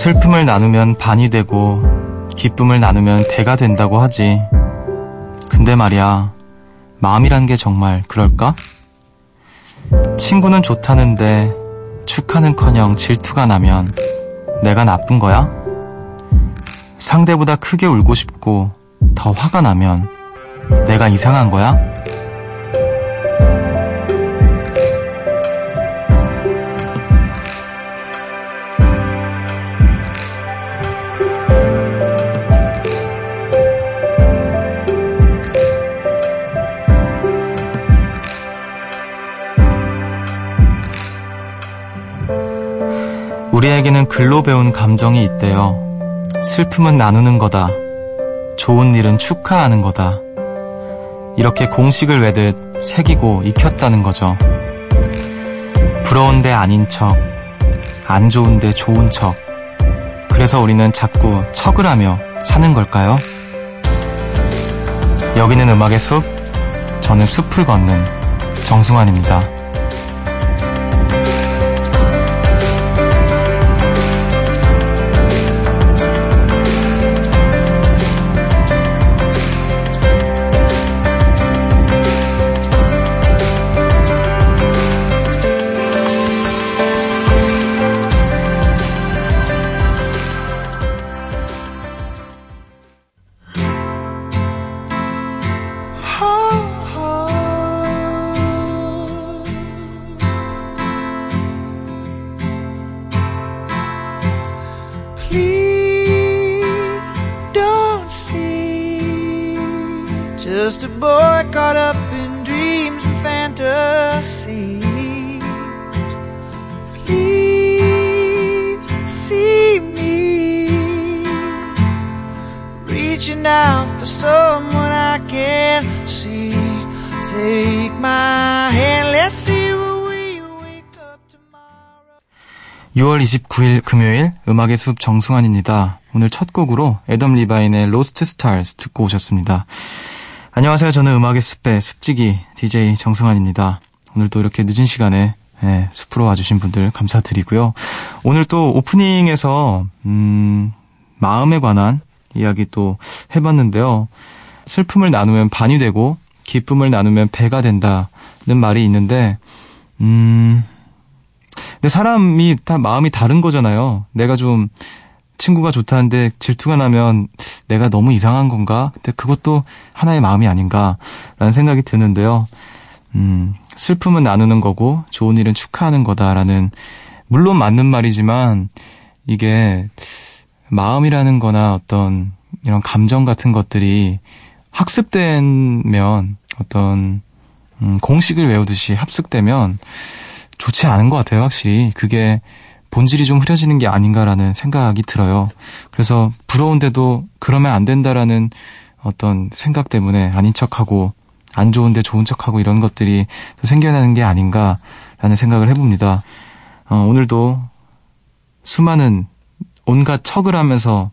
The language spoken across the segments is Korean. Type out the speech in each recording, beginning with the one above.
슬픔을 나누면 반이 되고 기쁨을 나누면 배가 된다고 하지. 근데 말이야, 마음이란 게 정말 그럴까? 친구는 좋다는데 축하는 커녕 질투가 나면 내가 나쁜 거야? 상대보다 크게 울고 싶고 더 화가 나면 내가 이상한 거야? 우리에게는 글로 배운 감정이 있대요. 슬픔은 나누는 거다. 좋은 일은 축하하는 거다. 이렇게 공식을 외듯 새기고 익혔다는 거죠. 부러운데 아닌 척, 안 좋은데 좋은 척. 그래서 우리는 자꾸 척을 하며 사는 걸까요? 여기는 음악의 숲, 저는 숲을 걷는 정승환입니다. 6월 29일 금요일 음악의 숲 정승환입니다. 오늘 첫 곡으로 Adam Levine의 Lost Stars 듣고 오셨습니다. 안녕하세요. 저는 음악의 숲의 숲지기 DJ 정승환입니다. 오늘 또 이렇게 늦은 시간에 네, 숲으로 와주신 분들 감사드리고요. 오늘 또 오프닝에서 음, 마음에 관한 이야기 또 해봤는데요. 슬픔을 나누면 반이 되고 기쁨을 나누면 배가 된다는 말이 있는데 음, 근데 사람이 다 마음이 다른 거잖아요. 내가 좀 친구가 좋다는데 질투가 나면 내가 너무 이상한 건가? 근데 그것도 하나의 마음이 아닌가라는 생각이 드는데요. 음, 슬픔은 나누는 거고 좋은 일은 축하하는 거다라는 물론 맞는 말이지만 이게 마음이라는 거나 어떤 이런 감정 같은 것들이 학습되면 어떤 음, 공식을 외우듯이 합숙되면 좋지 않은 것 같아요, 확실히. 그게 본질이 좀 흐려지는 게 아닌가라는 생각이 들어요. 그래서 부러운데도 그러면 안 된다라는 어떤 생각 때문에 아닌 척하고 안 좋은데 좋은 척하고 이런 것들이 또 생겨나는 게 아닌가라는 생각을 해봅니다. 어, 오늘도 수많은 온갖 척을 하면서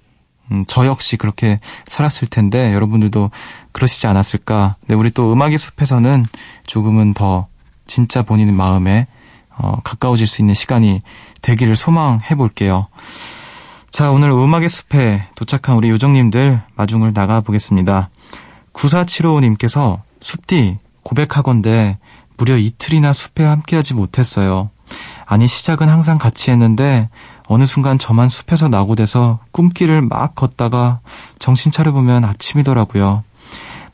음, 저 역시 그렇게 살았을 텐데 여러분들도 그러시지 않았을까. 근데 우리 또 음악의 숲에서는 조금은 더 진짜 본인 마음에 어, 가까워질 수 있는 시간이 되기를 소망해 볼게요. 자, 오늘 음악의 숲에 도착한 우리 요정님들 마중을 나가 보겠습니다. 9475님께서 숲디 고백하건데 무려 이틀이나 숲에 함께하지 못했어요. 아니 시작은 항상 같이 했는데 어느 순간 저만 숲에서 나고돼서 꿈길을 막 걷다가 정신 차려보면 아침이더라고요.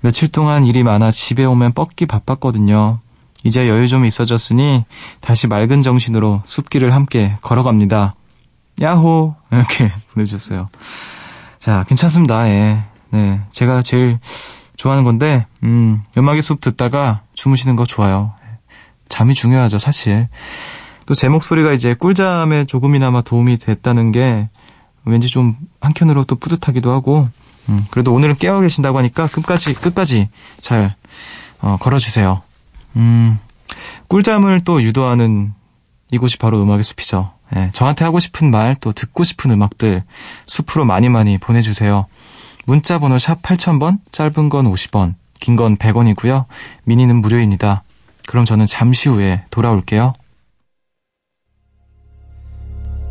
며칠 동안 일이 많아 집에 오면 뻗기 바빴거든요. 이제 여유 좀 있어졌으니 다시 맑은 정신으로 숲길을 함께 걸어갑니다. 야호! 이렇게 보내주셨어요. 자, 괜찮습니다. 예. 네. 제가 제일 좋아하는 건데, 음, 음악의 숲 듣다가 주무시는 거 좋아요. 잠이 중요하죠, 사실. 또 제 목소리가 이제 꿀잠에 조금이나마 도움이 됐다는 게 왠지 좀 한켠으로 또 뿌듯하기도 하고, 음, 그래도 오늘은 깨어 계신다고 하니까 끝까지, 끝까지 잘, 어, 걸어주세요. 음, 꿀잠을 또 유도하는 이곳이 바로 음악의 숲이죠. 예, 저한테 하고 싶은 말, 또 듣고 싶은 음악들 숲으로 많이 많이 보내주세요. 문자 번호 샵 8000번, 짧은 건 50원, 긴 건 100원이고요. 미니는 무료입니다. 그럼 저는 잠시 후에 돌아올게요.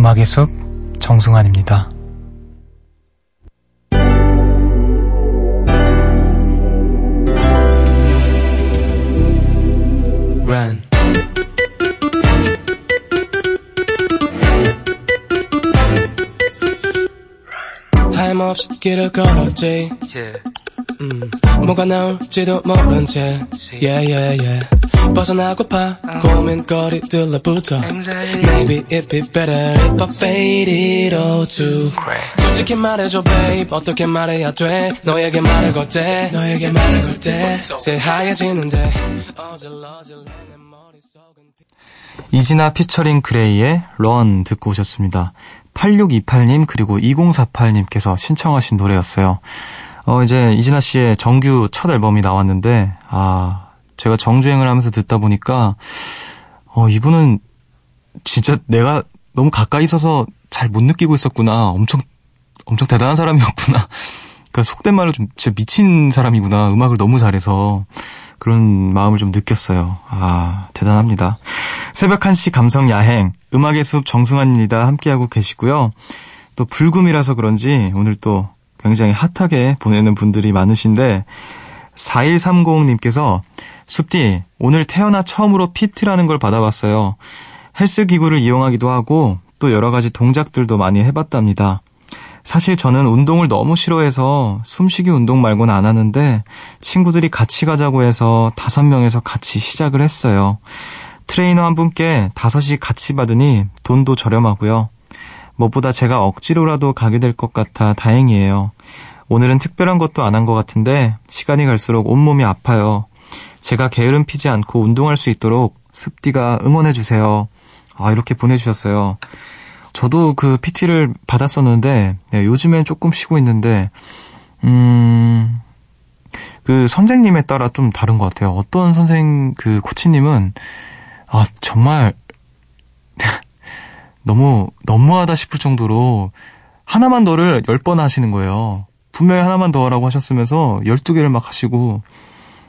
음악의 숲 정승환입니다. Run. 하염없이 길을 걸었지 yeah. 음, 뭐가 나올지도 모른 채 yeah, yeah, yeah. 벗어나고파. 고민거리들로부터 Maybe it'd be better if I faded all too 솔직히 말해줘 babe. 어떻게 말해야 돼? 너에게 말을 걸 때 너에게 말을 새하얘지는데 어질러질래 내 머릿속은 이진아 피처링 그레이의 런 듣고 오셨습니다. 8628님 그리고 2048님께서 신청하신 노래였어요. 어, 이제 이진아 씨의 정규 첫 앨범이 나왔는데, 아, 제가 정주행을 하면서 듣다 보니까, 어, 이분은 진짜 내가 너무 가까이 있어서 잘 못 느끼고 있었구나. 엄청, 엄청 대단한 사람이었구나. 그러니까 속된 말로 좀 진짜 미친 사람이구나. 음악을 너무 잘해서. 그런 마음을 좀 느꼈어요. 아, 대단합니다. 새벽 1시 감성 야행, 음악의 숲 정승환입니다. 함께하고 계시고요. 또 불금이라서 그런지 오늘 또 굉장히 핫하게 보내는 분들이 많으신데 4130님께서 숲디 오늘 태어나 처음으로 피트라는 걸 받아봤어요. 헬스 기구를 이용하기도 하고 또 여러 가지 동작들도 많이 해봤답니다. 사실 저는 운동을 너무 싫어해서 숨쉬기 운동 말고는 안 하는데 친구들이 같이 가자고 해서 다섯 명에서 같이 시작을 했어요. 트레이너 한 분께 다섯이 같이 받으니 돈도 저렴하고요. 무엇보다 제가 억지로라도 가게 될 것 같아 다행이에요. 오늘은 특별한 것도 안 한 것 같은데 시간이 갈수록 온몸이 아파요. 제가 게으름 피지 않고 운동할 수 있도록 숲디가 응원해 주세요. 아, 이렇게 보내주셨어요. 저도 그 PT를 받았었는데, 네, 요즘엔 조금 쉬고 있는데, 음, 그 선생님에 따라 좀 다른 것 같아요. 어떤 선생, 그 코치님은, 아, 정말, 너무, 너무하다 싶을 정도로, 하나만 더를 10번 하시는 거예요. 분명히 하나만 더 하라고 하셨으면서 12개를 막 하시고,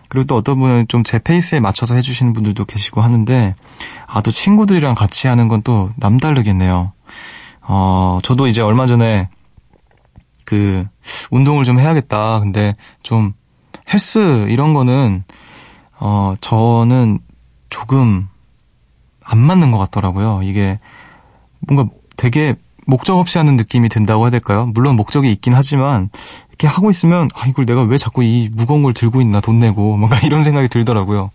그리고 또 어떤 분은 좀 제 페이스에 맞춰서 해주시는 분들도 계시고 하는데, 아, 또 친구들이랑 같이 하는 건 또 남다르겠네요. 어, 저도 이제 얼마 전에 그 운동을 좀 해야겠다. 근데 좀 헬스 이런 거는 어, 저는 조금 안 맞는 것 같더라고요. 이게 뭔가 되게 목적 없이 하는 느낌이 든다고 해야 될까요? 물론 목적이 있긴 하지만 이렇게 하고 있으면 아 이걸 내가 왜 자꾸 이 무거운 걸 들고 있나 돈 내고 뭔가 이런 생각이 들더라고요.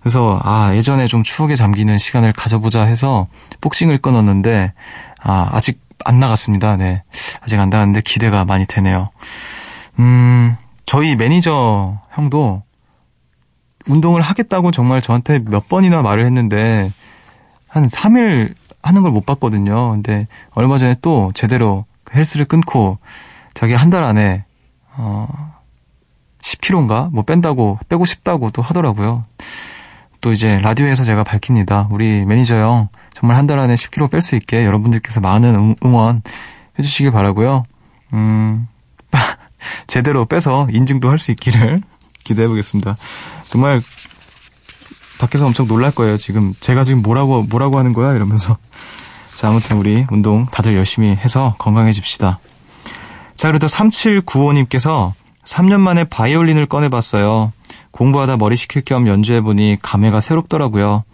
그래서 아 예전에 좀 추억에 잠기는 시간을 가져보자 해서 복싱을 끊었는데 아 아직 안 나갔습니다. 네 아직 안 나갔는데 기대가 많이 되네요. 음 저희 매니저 형도 운동을 하겠다고 정말 저한테 몇 번이나 말을 했는데 한 3일 하는 걸 못 봤거든요. 근데 얼마 전에 또 제대로 헬스를 끊고 자기 한 달 안에 어 10kg인가 뭐 뺀다고 빼고 싶다고 또 하더라고요. 또 이제 라디오에서 제가 밝힙니다. 우리 매니저 형 정말 한 달 안에 10kg 뺄 수 있게 여러분들께서 많은 응원 해주시길 바라고요. 음 제대로 빼서 인증도 할 수 있기를 기대해 보겠습니다. 정말 밖에서 엄청 놀랄 거예요. 지금 제가 지금 뭐라고 뭐라고 하는 거야 이러면서. 자 아무튼 우리 운동 다들 열심히 해서 건강해집시다. 자 그래도 3795님께서 3년 만에 바이올린을 꺼내봤어요. 공부하다 머리 식힐 겸 연주해보니 감회가 새롭더라고요.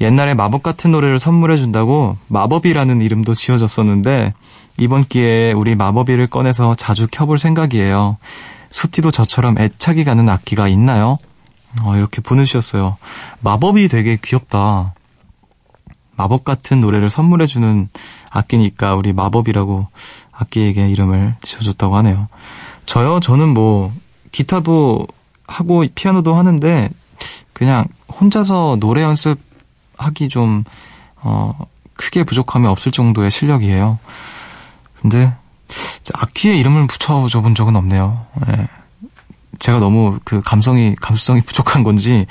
옛날에 마법 같은 노래를 선물해준다고 마법이라는 이름도 지어졌었는데 이번 기회에 우리 마법이를 꺼내서 자주 켜볼 생각이에요. 숲디도 저처럼 애착이 가는 악기가 있나요? 어, 이렇게 보내주셨어요. 마법이 되게 귀엽다. 마법 같은 노래를 선물해주는 악기니까 우리 마법이라고 악기에게 이름을 지어줬다고 하네요. 저요? 저는 뭐, 기타도 하고 피아노도 하는데, 그냥 혼자서 노래 연습하기 좀, 어, 크게 부족함이 없을 정도의 실력이에요. 근데 악기에 이름을 붙여줘 본 적은 없네요. 예. 제가 너무 그 감성이 감수성이 부족한 건지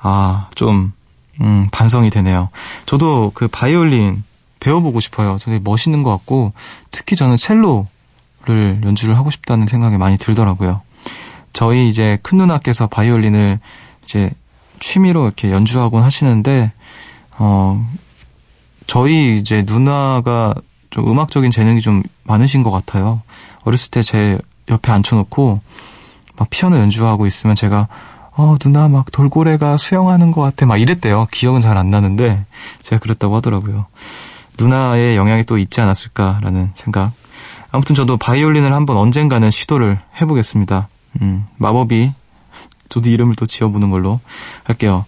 아좀 음, 반성이 되네요. 저도 그 바이올린 배워보고 싶어요. 되게 멋있는 것 같고 특히 저는 첼로를 연주를 하고 싶다는 생각이 많이 들더라고요. 저희 이제 큰 누나께서 바이올린을 이제 취미로 이렇게 연주하곤 하시는데 어 저희 이제 누나가 좀 음악적인 재능이 좀 많으신 것 같아요. 어렸을 때 제 옆에 앉혀놓고 막 피아노 연주하고 있으면 제가 어 누나 막 돌고래가 수영하는 것 같아 막 이랬대요. 기억은 잘 안 나는데 제가 그랬다고 하더라고요. 누나의 영향이 또 있지 않았을까라는 생각. 아무튼 저도 바이올린을 한번 언젠가는 시도를 해보겠습니다. 음, 마법이 저도 이름을 또 지어보는 걸로 할게요.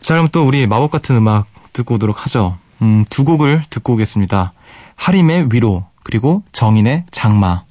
자, 그럼 또 우리 마법 같은 음악 듣고 오도록 하죠. 음, 두 곡을 듣고 오겠습니다. 하림의 위로, 그리고 정인의 장마.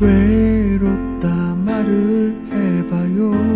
외롭다 말을 해봐요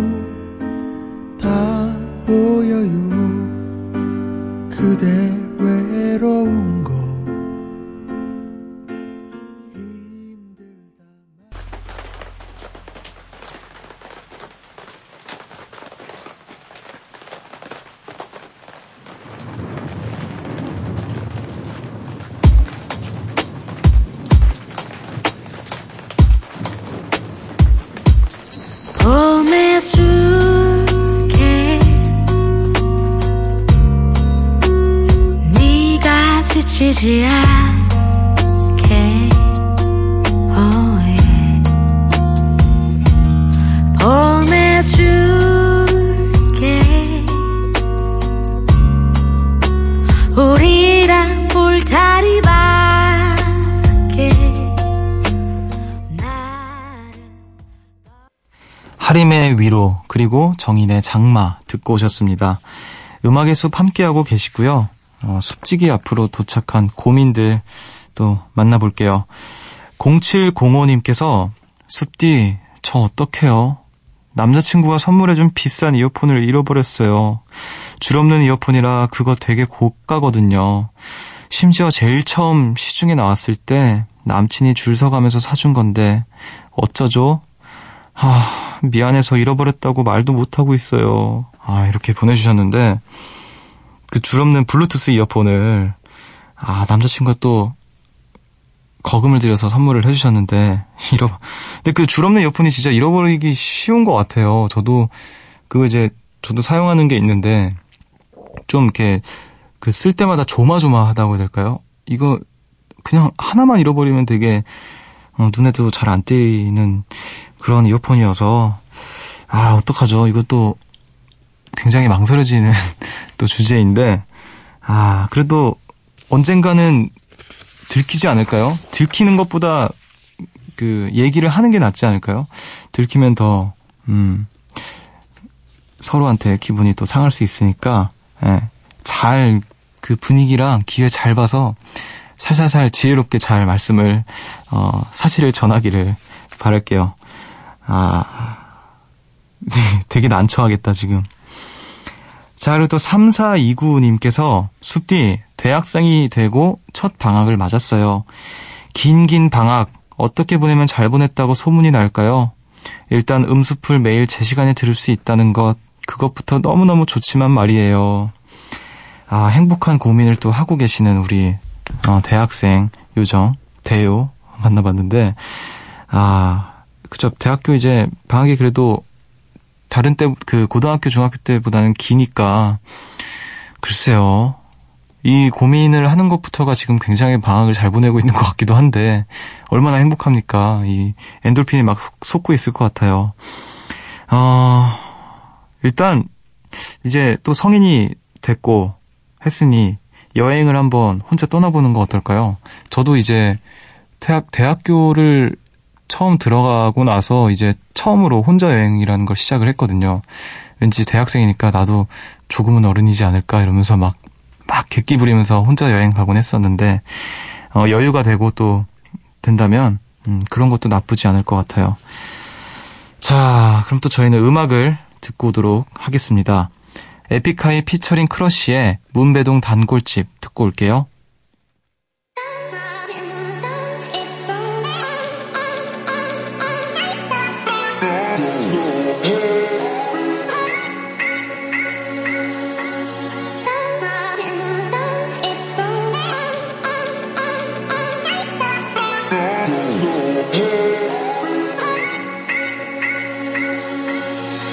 하림의 위로 그리고 정인의 장마 듣고 오셨습니다. 음악의 숲 함께하고 계시고요. 어, 숲지기 앞으로 도착한 고민들 또 만나볼게요. 0705님께서 숲디 저 어떡해요? 남자친구가 선물해준 비싼 이어폰을 잃어버렸어요. 줄 없는 이어폰이라 그거 되게 고가거든요. 심지어 제일 처음 시중에 나왔을 때 남친이 줄 서가면서 사준 건데 어쩌죠? 아, 미안해서 잃어버렸다고 말도 못하고 있어요. 아, 이렇게 보내주셨는데, 그 줄 없는 블루투스 이어폰을, 아, 남자친구가 또, 거금을 들여서 선물을 해주셨는데, 잃어, 근데 그 줄 없는 이어폰이 진짜 잃어버리기 쉬운 것 같아요. 저도, 그거 이제, 저도 사용하는 게 있는데, 좀 이렇게, 그 쓸 때마다 조마조마하다고 해야 될까요? 이거, 그냥 하나만 잃어버리면 되게, 어, 눈에도 잘 안 띄는 그런 이어폰이어서 아 어떡하죠 이것도 굉장히 망설여지는 또 주제인데 아 그래도 언젠가는 들키지 않을까요? 들키는 것보다 그 얘기를 하는 게 낫지 않을까요? 들키면 더 음, 서로한테 기분이 또 상할 수 있으니까 예, 잘 그 분위기랑 기회 잘 봐서 살살살 지혜롭게 잘 말씀을 어, 사실을 전하기를 바랄게요. 아 되게 난처하겠다 지금. 자 그리고 또 3429님께서 숲디 대학생이 되고 첫 방학을 맞았어요. 긴긴 방학 어떻게 보내면 잘 보냈다고 소문이 날까요? 일단 음수풀 매일 제 시간에 들을 수 있다는 것 그것부터 너무너무 좋지만 말이에요. 아 행복한 고민을 또 하고 계시는 우리 어, 대학생 요정 대요 만나봤는데 아 그쵸. 대학교 이제 방학이 그래도 다른 때 그 고등학교 중학교 때보다는 기니까 글쎄요. 이 고민을 하는 것부터가 지금 굉장히 방학을 잘 보내고 있는 것 같기도 한데 얼마나 행복합니까? 이 엔돌핀이 막 솟- 솟고 있을 것 같아요. 어 일단 이제 또 성인이 됐고 했으니 여행을 한번 혼자 떠나보는 거 어떨까요? 저도 이제 대학, 대학교를 처음 들어가고 나서 이제 처음으로 혼자 여행이라는 걸 시작을 했거든요. 왠지 대학생이니까 나도 조금은 어른이지 않을까 이러면서 막, 막 객기 부리면서 혼자 여행 가곤 했었는데, 어, 여유가 되고 또 된다면, 음, 그런 것도 나쁘지 않을 것 같아요. 자, 그럼 또 저희는 음악을 듣고 오도록 하겠습니다. 에픽하이 피처링 크러쉬의 문배동 단골집 듣고 올게요.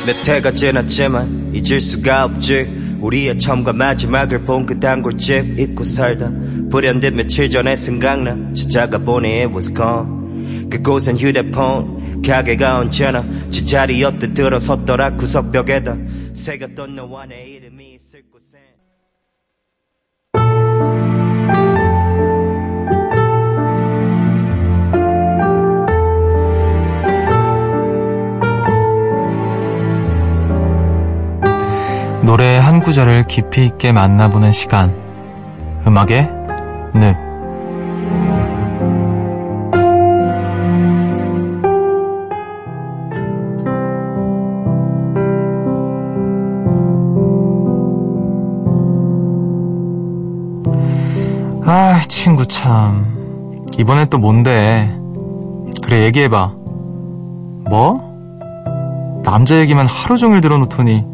몇 해가 지났지만 잊을 수가 없지. 우리의 처음과 마지막을 본 그 단골집 잊고 살다 불현듯 며칠 전에 생각나 찾아가 보니 it was gone. 그곳엔 휴대폰 가게가 언제나 제자리였듯 들어섰더라 구석벽에다. 새겼던 너와 내 이름이 있을 곳에 노래의 한 구절을 깊이 있게 만나보는 시간. 음악의 늪. 아, 친구 참. 이번엔 또 뭔데? 그래, 얘기해봐. 뭐? 남자 얘기만 하루 종일 들어놓더니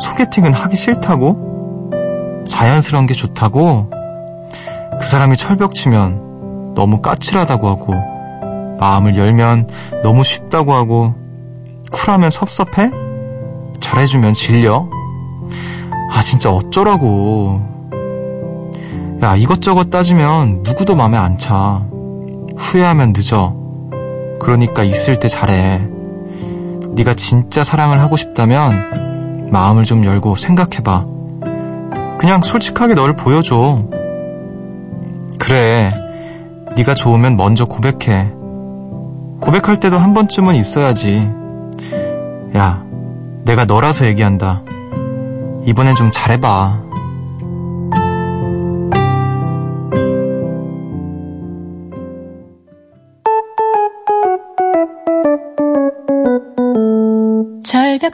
소개팅은 하기 싫다고? 자연스러운 게 좋다고? 그 사람이 철벽 치면 너무 까칠하다고 하고, 마음을 열면 너무 쉽다고 하고, 쿨하면 섭섭해? 잘해주면 질려? 아, 진짜 어쩌라고. 야, 이것저것 따지면 누구도 마음에 안 차. 후회하면 늦어. 그러니까 있을 때 잘해. 네가 진짜 사랑을 하고 싶다면 마음을 좀 열고 생각해봐. 그냥 솔직하게 널 보여줘. 그래. 네가 좋으면 먼저 고백해. 고백할 때도 한 번쯤은 있어야지. 야, 내가 너라서 얘기한다. 이번엔 좀 잘해봐.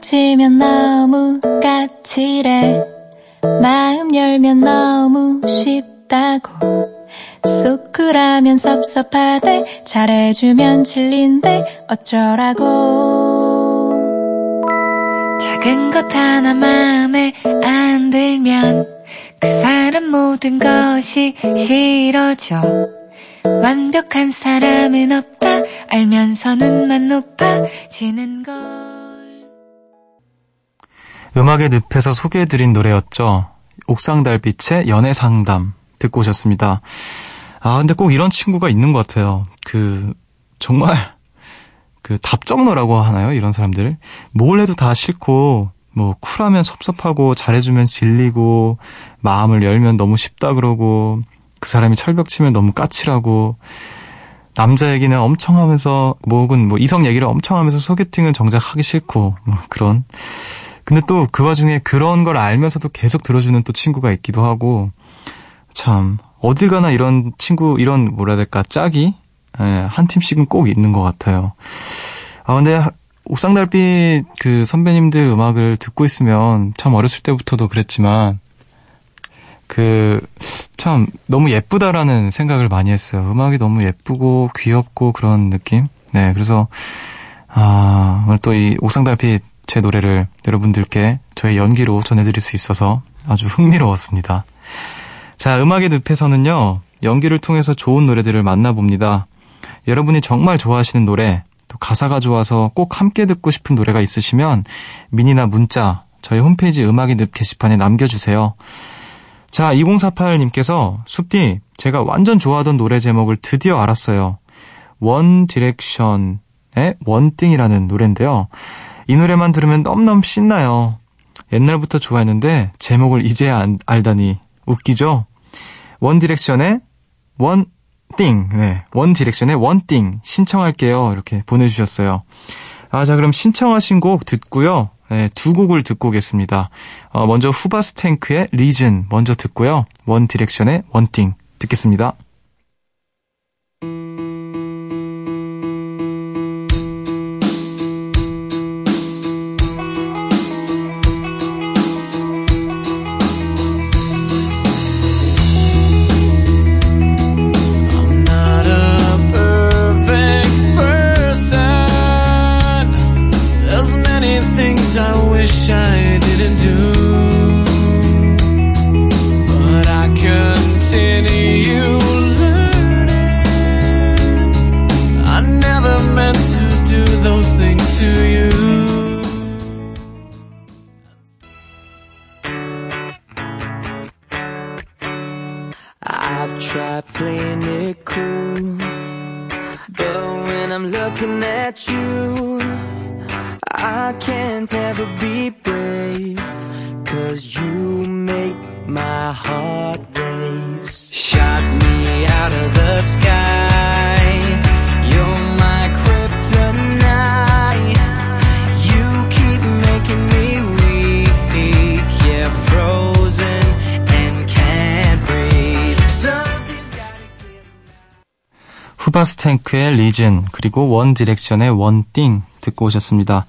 치면 너무 까칠해. 마음 열면 너무 쉽다고. 소쿨하면 섭섭하대. 잘해주면 질린대. 어쩌라고. 작은 것 하나 마음에 안 들면 그 사람 모든 것이 싫어져. 완벽한 사람은 없다. 알면서 눈만 높아지는 걸 음악의 늪에서 소개해드린 노래였죠. 옥상 달빛의 연애 상담 듣고 오셨습니다. 아, 근데 꼭 이런 친구가 있는 것 같아요. 그, 정말, 그 답정너라고 하나요? 이런 사람들. 뭘 해도 다 싫고, 뭐, 쿨하면 섭섭하고, 잘해주면 질리고, 마음을 열면 너무 쉽다 그러고, 그 사람이 철벽 치면 너무 까칠하고, 남자 얘기는 엄청 하면서, 뭐, 혹은 뭐, 이성 얘기를 엄청 하면서 소개팅은 정작 하기 싫고, 뭐, 그런. 근데 또 그 와중에 그런 걸 알면서도 계속 들어주는 또 친구가 있기도 하고, 참, 어딜 가나 이런 친구, 이런 뭐라 해야 될까, 짝이, 예, 한 팀씩은 꼭 있는 것 같아요. 아, 근데 옥상달빛 그 선배님들 음악을 듣고 있으면 참 어렸을 때부터도 그랬지만, 그, 참, 너무 예쁘다라는 생각을 많이 했어요. 음악이 너무 예쁘고 귀엽고 그런 느낌? 네, 그래서, 아, 오늘 또 이 옥상달빛 제 노래를 여러분들께 저의 연기로 전해드릴 수 있어서 아주 흥미로웠습니다. 자, 음악의 늪에서는요, 연기를 통해서 좋은 노래들을 만나봅니다. 여러분이 정말 좋아하시는 노래, 또 가사가 좋아서 꼭 함께 듣고 싶은 노래가 있으시면 미니나 문자, 저희 홈페이지 음악의 숲 게시판에 남겨주세요. 자, 2048님께서 숲디, 제가 완전 좋아하던 노래 제목을 드디어 알았어요. One Direction의 One Thing이라는 노래인데요. 이 노래만 들으면 너무너무 신나요. 옛날부터 좋아했는데 제목을 이제야 안- 알다니 웃기죠? One Direction의 One Thing, 네. One Direction의 One Thing 신청할게요. 이렇게 보내주셨어요. 아, 자, 그럼 신청하신 곡 듣고요. 네, 두 곡을 듣고 오겠습니다. 어, 먼저 Hoobastank의 Reason 먼저 듣고요. One Direction의 One Thing 듣겠습니다. I've tried playing it cool, but when I'm looking at you, I can't ever be brave, cause you make my heart race. Shot me out of the sky, Hoobastank의 Reason 그리고 One Direction의 One Thing 듣고 오셨습니다.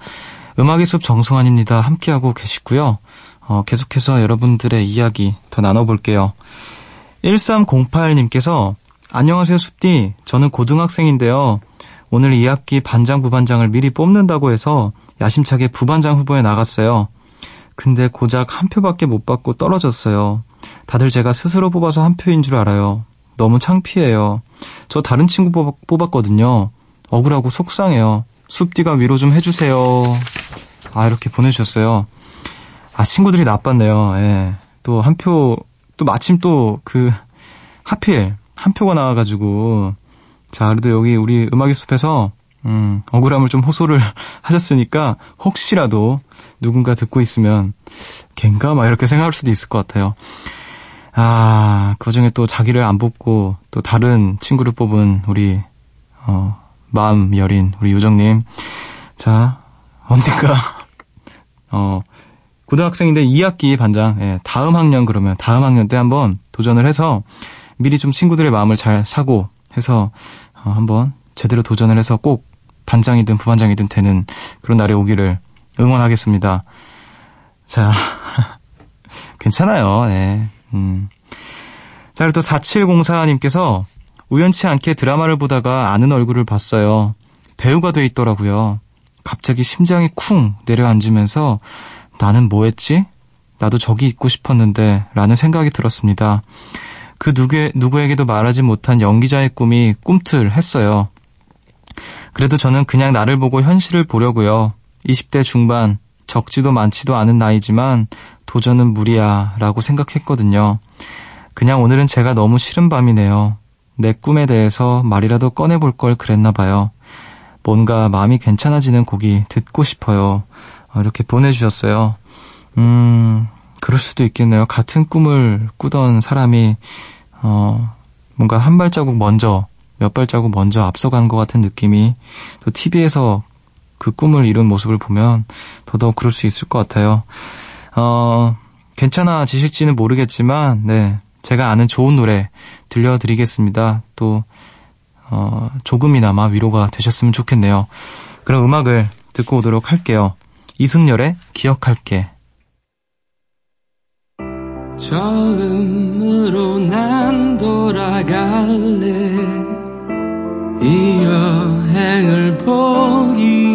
음악의 숲 정승환입니다. 함께하고 계시고요. 어, 계속해서 여러분들의 이야기 더 나눠볼게요. 1308님께서 안녕하세요 숲디 저는 고등학생인데요. 오늘 2학기 반장 부반장을 미리 뽑는다고 해서 야심차게 부반장 후보에 나갔어요. 근데 고작 한 표밖에 못 받고 떨어졌어요. 다들 제가 스스로 뽑아서 한 표인 줄 알아요. 너무 창피해요. 저 다른 친구 뽑- 뽑았거든요. 억울하고 속상해요. 숲디가 위로 좀 해주세요. 아, 이렇게 보내주셨어요. 아, 친구들이 나빴네요. 예. 또 한 표, 또 마침 또 그, 하필, 한 표가 나와가지고, 자, 그래도 여기 우리 음악의 숲에서, 음, 억울함을 좀 호소를 하셨으니까, 혹시라도 누군가 듣고 있으면, 걘가? 막 이렇게 생각할 수도 있을 것 같아요. 아, 그 중에 또 자기를 안 뽑고 또 다른 친구를 뽑은 우리, 어, 마음 여린 우리 요정님. 자, 언젠가, 어, 고등학생인데 2학기 반장, 예, 다음 학년 그러면 다음 학년 때 한번 도전을 해서 미리 좀 친구들의 마음을 잘 사고 해서 어, 한번 제대로 도전을 해서 꼭 반장이든 부반장이든 되는 그런 날이 오기를 응원하겠습니다. 자, 괜찮아요. 네. 음. 자, 그리고 또 4704님께서 우연치 않게 드라마를 보다가 아는 얼굴을 봤어요. 배우가 돼 있더라고요. 갑자기 심장이 쿵 내려앉으면서 나는 뭐 했지? 나도 저기 있고 싶었는데 라는 생각이 들었습니다. 그 누구, 누구에게도 말하지 못한 연기자의 꿈이 꿈틀했어요. 그래도 저는 그냥 나를 보고 현실을 보려고요. 20대 중반, 적지도 많지도 않은 나이지만 도전은 무리야 라고 생각했거든요. 그냥 오늘은 제가 너무 싫은 밤이네요. 내 꿈에 대해서 말이라도 꺼내볼 걸 그랬나 봐요. 뭔가 마음이 괜찮아지는 곡이 듣고 싶어요. 어, 이렇게 보내주셨어요. 음, 그럴 수도 있겠네요. 같은 꿈을 꾸던 사람이, 어, 뭔가 한 발자국 먼저, 몇 발자국 먼저 앞서간 것 같은 느낌이 또 TV에서 그 꿈을 이룬 모습을 보면 더더욱 그럴 수 있을 것 같아요. 어, 괜찮아 지실지는 모르겠지만, 네. 제가 아는 좋은 노래 들려드리겠습니다. 또, 어, 조금이나마 위로가 되셨으면 좋겠네요. 그럼 음악을 듣고 오도록 할게요. 이승열의 기억할게. 처음으로 난 돌아갈래 이 여행을 포기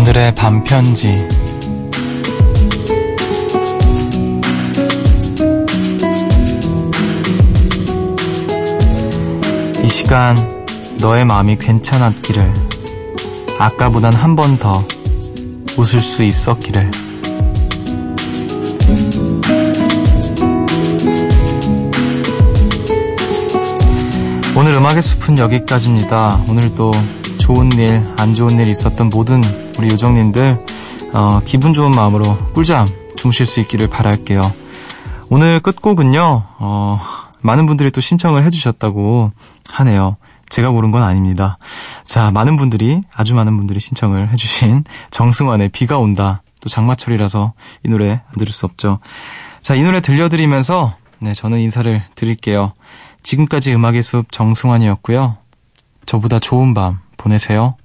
오늘의 밤편지 이 시간 너의 마음이 괜찮았기를 아까보단 한 번 더 웃을 수 있었기를 오늘 음악의 숲은 여기까지입니다. 오늘도 좋은 일, 안 좋은 일 있었던 모든 우리 요정님들 어, 기분 좋은 마음으로 꿀잠 주무실 수 있기를 바랄게요. 오늘 끝곡은요. 어, 많은 분들이 또 신청을 해주셨다고 하네요. 제가 고른 건 아닙니다. 자, 많은 분들이, 아주 많은 분들이 신청을 해주신 정승환의 비가 온다. 또 장마철이라서 이 노래 안 들을 수 없죠. 자, 이 노래 들려드리면서, 네, 저는 인사를 드릴게요. 지금까지 음악의 숲 정승환이었고요. 저보다 좋은 밤 보내세요.